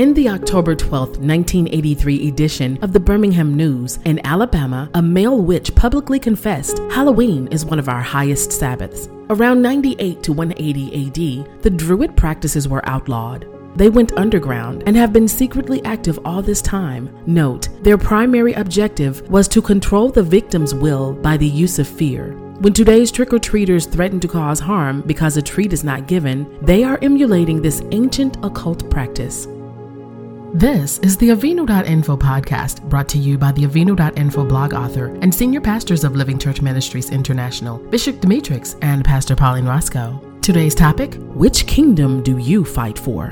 In the October 12, 1983 edition of the Birmingham News, in Alabama, a male witch publicly confessed Halloween is one of our highest Sabbaths. Around 98 to 180 AD, the Druid practices were outlawed. They went underground and have been secretly active all this time. Note, their primary objective was to control the victim's will by the use of fear. When today's trick or treaters threaten to cause harm because a treat is not given, they are emulating this ancient occult practice. This is the Avinu.info podcast brought to you by the Avinu.info blog author and senior pastors of Living Church Ministries International, Bishop Demetrix and Pastor Pauline Roscoe. Today's topic Which kingdom do you fight for?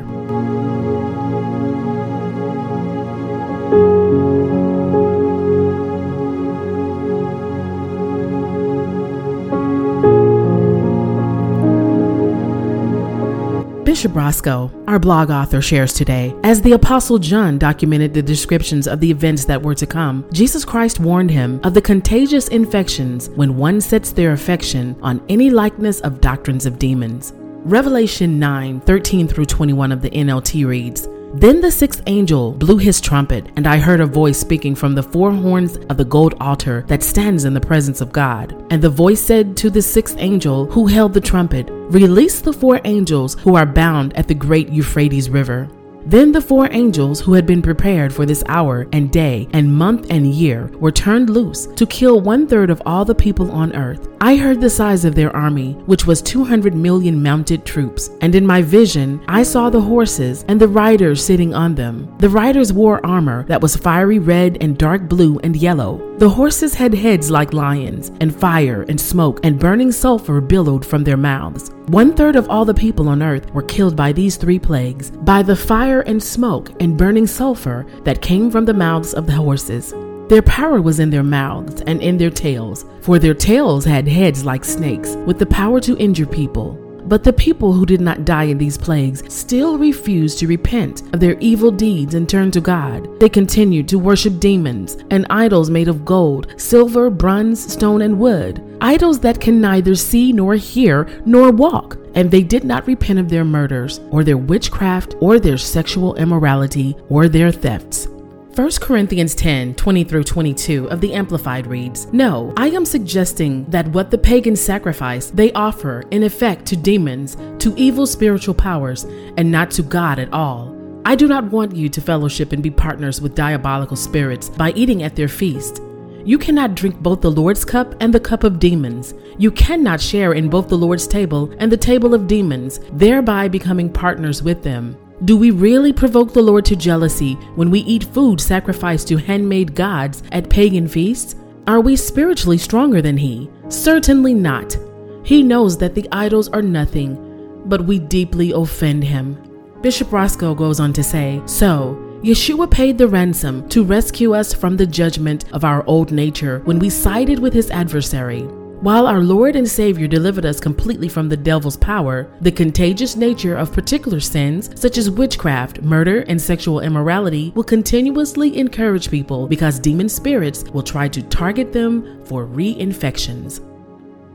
Bishop Roscoe, our blog author, shares today As the Apostle John documented the descriptions of the events that were to come, Jesus Christ warned him of the contagious infections when one sets their affection on any likeness of doctrines of demons. Revelation 9 13 through 21 of the NLT reads, then the sixth angel blew his trumpet, and I heard a voice speaking from the four horns of the gold altar that stands in the presence of God. And the voice said to the sixth angel who held the trumpet, Release the four angels who are bound at the great Euphrates River. Then the four angels who had been prepared for this hour and day and month and year were turned loose to kill one third of all the people on earth. I heard the size of their army, which was 200 million mounted troops. And in my vision, I saw the horses and the riders sitting on them. The riders wore armor that was fiery red and dark blue and yellow. The horses had heads like lions, and fire and smoke and burning sulfur billowed from their mouths. One third of all the people on earth were killed by these three plagues by the fire and smoke and burning sulfur that came from the mouths of the horses. Their power was in their mouths and in their tails, for their tails had heads like snakes, with the power to injure people. But the people who did not die in these plagues still refused to repent of their evil deeds and turn to God. They continued to worship demons and idols made of gold, silver, bronze, stone, and wood, idols that can neither see nor hear nor walk. And they did not repent of their murders, or their witchcraft, or their sexual immorality, or their thefts. 1 Corinthians 10 20 through 22 of the Amplified reads No, I am suggesting that what the pagans sacrifice they offer in effect to demons, to evil spiritual powers, and not to God at all. I do not want you to fellowship and be partners with diabolical spirits by eating at their feast. You cannot drink both the Lord's cup and the cup of demons. You cannot share in both the Lord's table and the table of demons, thereby becoming partners with them. Do we really provoke the Lord to jealousy when we eat food sacrificed to handmade gods at pagan feasts? Are we spiritually stronger than He? Certainly not. He knows that the idols are nothing, but we deeply offend Him. Bishop Roscoe goes on to say So, Yeshua paid the ransom to rescue us from the judgment of our old nature when we sided with his adversary. While our Lord and Savior delivered us completely from the devil's power, the contagious nature of particular sins, such as witchcraft, murder, and sexual immorality, will continuously encourage people because demon spirits will try to target them for reinfections.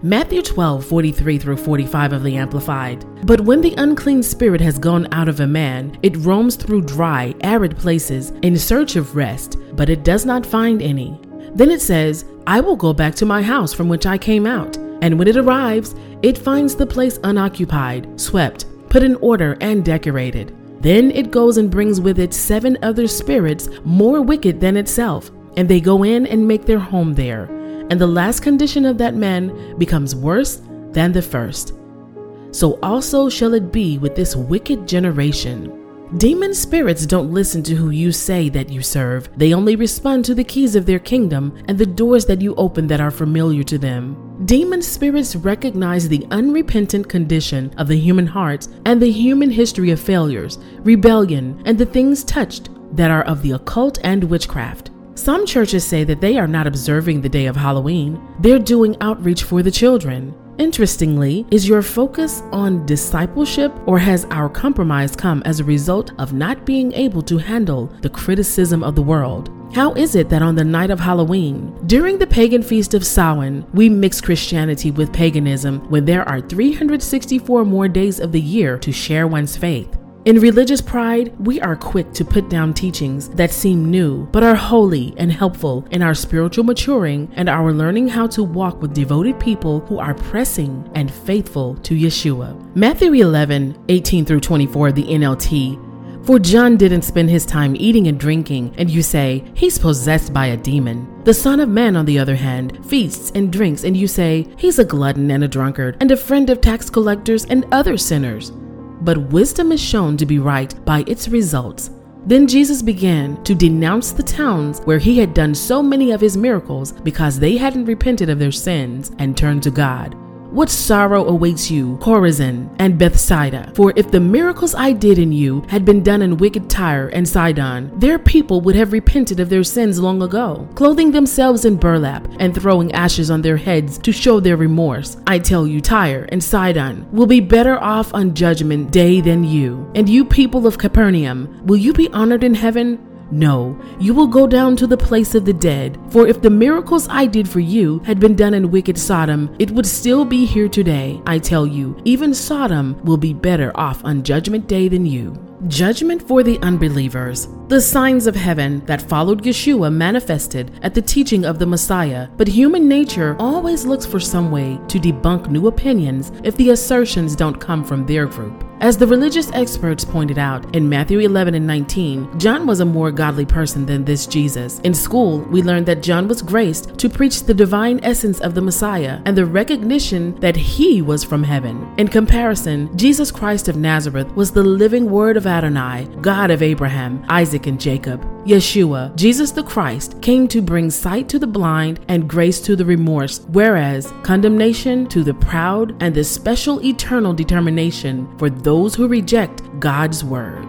Matthew 12, 43 through 45 of the Amplified. But when the unclean spirit has gone out of a man, it roams through dry, arid places in search of rest, but it does not find any. Then it says, I will go back to my house from which I came out. And when it arrives, it finds the place unoccupied, swept, put in order, and decorated. Then it goes and brings with it seven other spirits more wicked than itself, and they go in and make their home there. And the last condition of that man becomes worse than the first. So also shall it be with this wicked generation. Demon spirits don't listen to who you say that you serve. They only respond to the keys of their kingdom and the doors that you open that are familiar to them. Demon spirits recognize the unrepentant condition of the human heart and the human history of failures, rebellion, and the things touched that are of the occult and witchcraft. Some churches say that they are not observing the day of Halloween, they're doing outreach for the children. Interestingly, is your focus on discipleship or has our compromise come as a result of not being able to handle the criticism of the world? How is it that on the night of Halloween, during the pagan feast of Samhain, we mix Christianity with paganism when there are 364 more days of the year to share one's faith? In religious pride, we are quick to put down teachings that seem new, but are holy and helpful in our spiritual maturing and our learning how to walk with devoted people who are pressing and faithful to Yeshua. Matthew 11, 18 through 24, the NLT. For John didn't spend his time eating and drinking, and you say, he's possessed by a demon. The Son of Man, on the other hand, feasts and drinks, and you say, he's a glutton and a drunkard, and a friend of tax collectors and other sinners but wisdom is shown to be right by its results. Then Jesus began to denounce the towns where he had done so many of his miracles because they hadn't repented of their sins and turned to God. What sorrow awaits you, Chorazin and Bethsaida? For if the miracles I did in you had been done in wicked Tyre and Sidon, their people would have repented of their sins long ago, clothing themselves in burlap and throwing ashes on their heads to show their remorse. I tell you, Tyre and Sidon will be better off on judgment day than you. And you people of Capernaum, will you be honored in heaven? No, you will go down to the place of the dead. For if the miracles I did for you had been done in wicked Sodom, it would still be here today. I tell you, even Sodom will be better off on Judgment Day than you. Judgment for the unbelievers. The signs of heaven that followed Yeshua manifested at the teaching of the Messiah, but human nature always looks for some way to debunk new opinions if the assertions don't come from their group. As the religious experts pointed out in Matthew 11 and 19, John was a more godly person than this Jesus. In school, we learned that John was graced to preach the divine essence of the Messiah and the recognition that he was from heaven. In comparison, Jesus Christ of Nazareth was the living word of Adonai, God of Abraham, Isaac, and Jacob. Yeshua, Jesus the Christ, came to bring sight to the blind and grace to the remorse, whereas condemnation to the proud and the special eternal determination for those who reject God's word.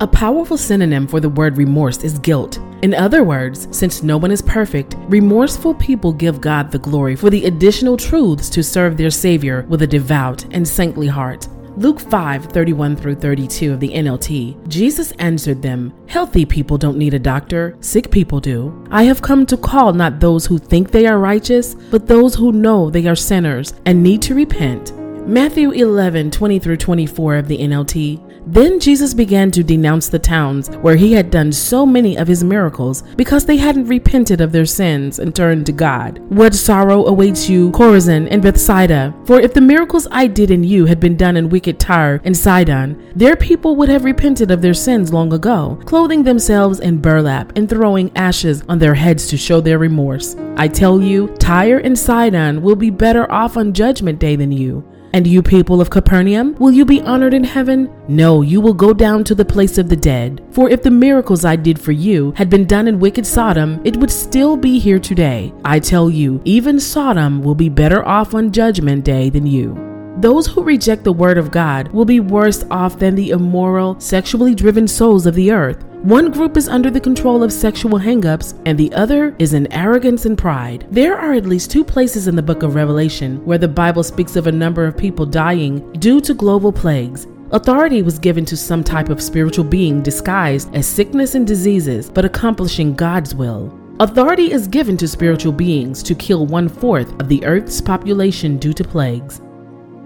A powerful synonym for the word remorse is guilt. In other words, since no one is perfect, remorseful people give God the glory for the additional truths to serve their Savior with a devout and saintly heart. Luke 5 31 through 32 of the NLT, Jesus answered them, Healthy people don't need a doctor, sick people do. I have come to call not those who think they are righteous, but those who know they are sinners and need to repent. Matthew 11 20 through 24 of the NLT, then Jesus began to denounce the towns where he had done so many of his miracles because they hadn't repented of their sins and turned to God. What sorrow awaits you, Chorazin and Bethsaida? For if the miracles I did in you had been done in wicked Tyre and Sidon, their people would have repented of their sins long ago, clothing themselves in burlap and throwing ashes on their heads to show their remorse. I tell you, Tyre and Sidon will be better off on judgment day than you. And you people of Capernaum, will you be honored in heaven? No, you will go down to the place of the dead. For if the miracles I did for you had been done in wicked Sodom, it would still be here today. I tell you, even Sodom will be better off on judgment day than you. Those who reject the word of God will be worse off than the immoral, sexually driven souls of the earth. One group is under the control of sexual hangups, and the other is in arrogance and pride. There are at least two places in the book of Revelation where the Bible speaks of a number of people dying due to global plagues. Authority was given to some type of spiritual being disguised as sickness and diseases, but accomplishing God's will. Authority is given to spiritual beings to kill one fourth of the earth's population due to plagues.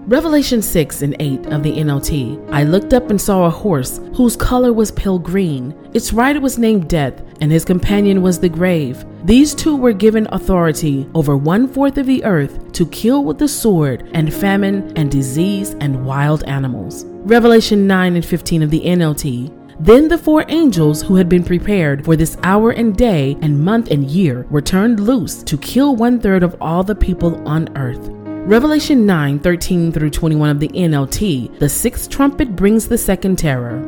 Revelation 6 and 8 of the NLT. I looked up and saw a horse whose color was pale green. Its rider was named Death, and his companion was the grave. These two were given authority over one fourth of the earth to kill with the sword and famine and disease and wild animals. Revelation 9 and 15 of the NLT. Then the four angels who had been prepared for this hour and day and month and year were turned loose to kill one third of all the people on earth. Revelation 9 13 through 21 of the NLT, the sixth trumpet brings the second terror.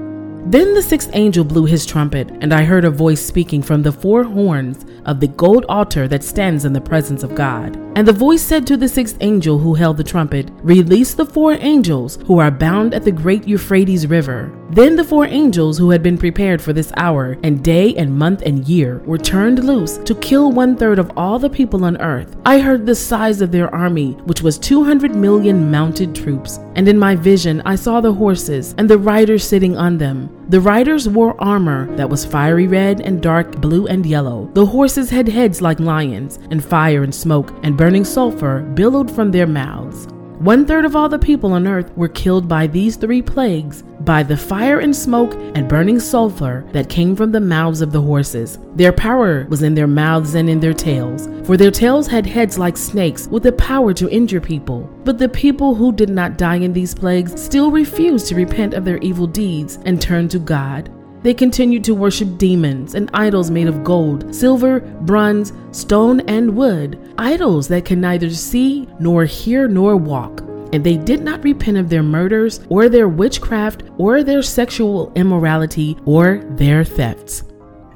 Then the sixth angel blew his trumpet, and I heard a voice speaking from the four horns of the gold altar that stands in the presence of God. And the voice said to the sixth angel who held the trumpet, Release the four angels who are bound at the great Euphrates River. Then the four angels who had been prepared for this hour, and day and month and year, were turned loose to kill one third of all the people on earth. I heard the size of their army, which was 200 million mounted troops. And in my vision, I saw the horses and the riders sitting on them. The riders wore armor that was fiery red and dark blue and yellow. The horses had heads like lions, and fire and smoke and burning sulfur billowed from their mouths. One third of all the people on earth were killed by these three plagues by the fire and smoke and burning sulfur that came from the mouths of the horses. Their power was in their mouths and in their tails, for their tails had heads like snakes with the power to injure people. But the people who did not die in these plagues still refused to repent of their evil deeds and turn to God. They continued to worship demons and idols made of gold, silver, bronze, stone, and wood, idols that can neither see, nor hear, nor walk. And they did not repent of their murders, or their witchcraft, or their sexual immorality, or their thefts.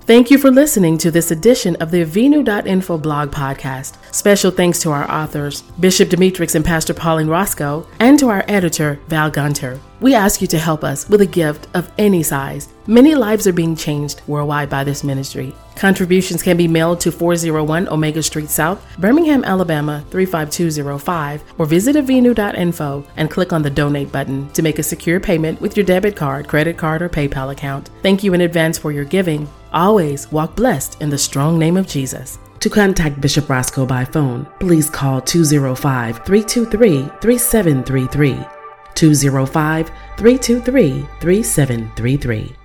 Thank you for listening to this edition of the Avinu.info blog podcast. Special thanks to our authors, Bishop Demetrix and Pastor Pauline Roscoe, and to our editor, Val Gunter. We ask you to help us with a gift of any size. Many lives are being changed worldwide by this ministry. Contributions can be mailed to 401 Omega Street South, Birmingham, Alabama 35205, or visit avinu.info and click on the donate button to make a secure payment with your debit card, credit card, or PayPal account. Thank you in advance for your giving. Always walk blessed in the strong name of Jesus. To contact Bishop Roscoe by phone, please call 205 323 3733. 205 323 3733.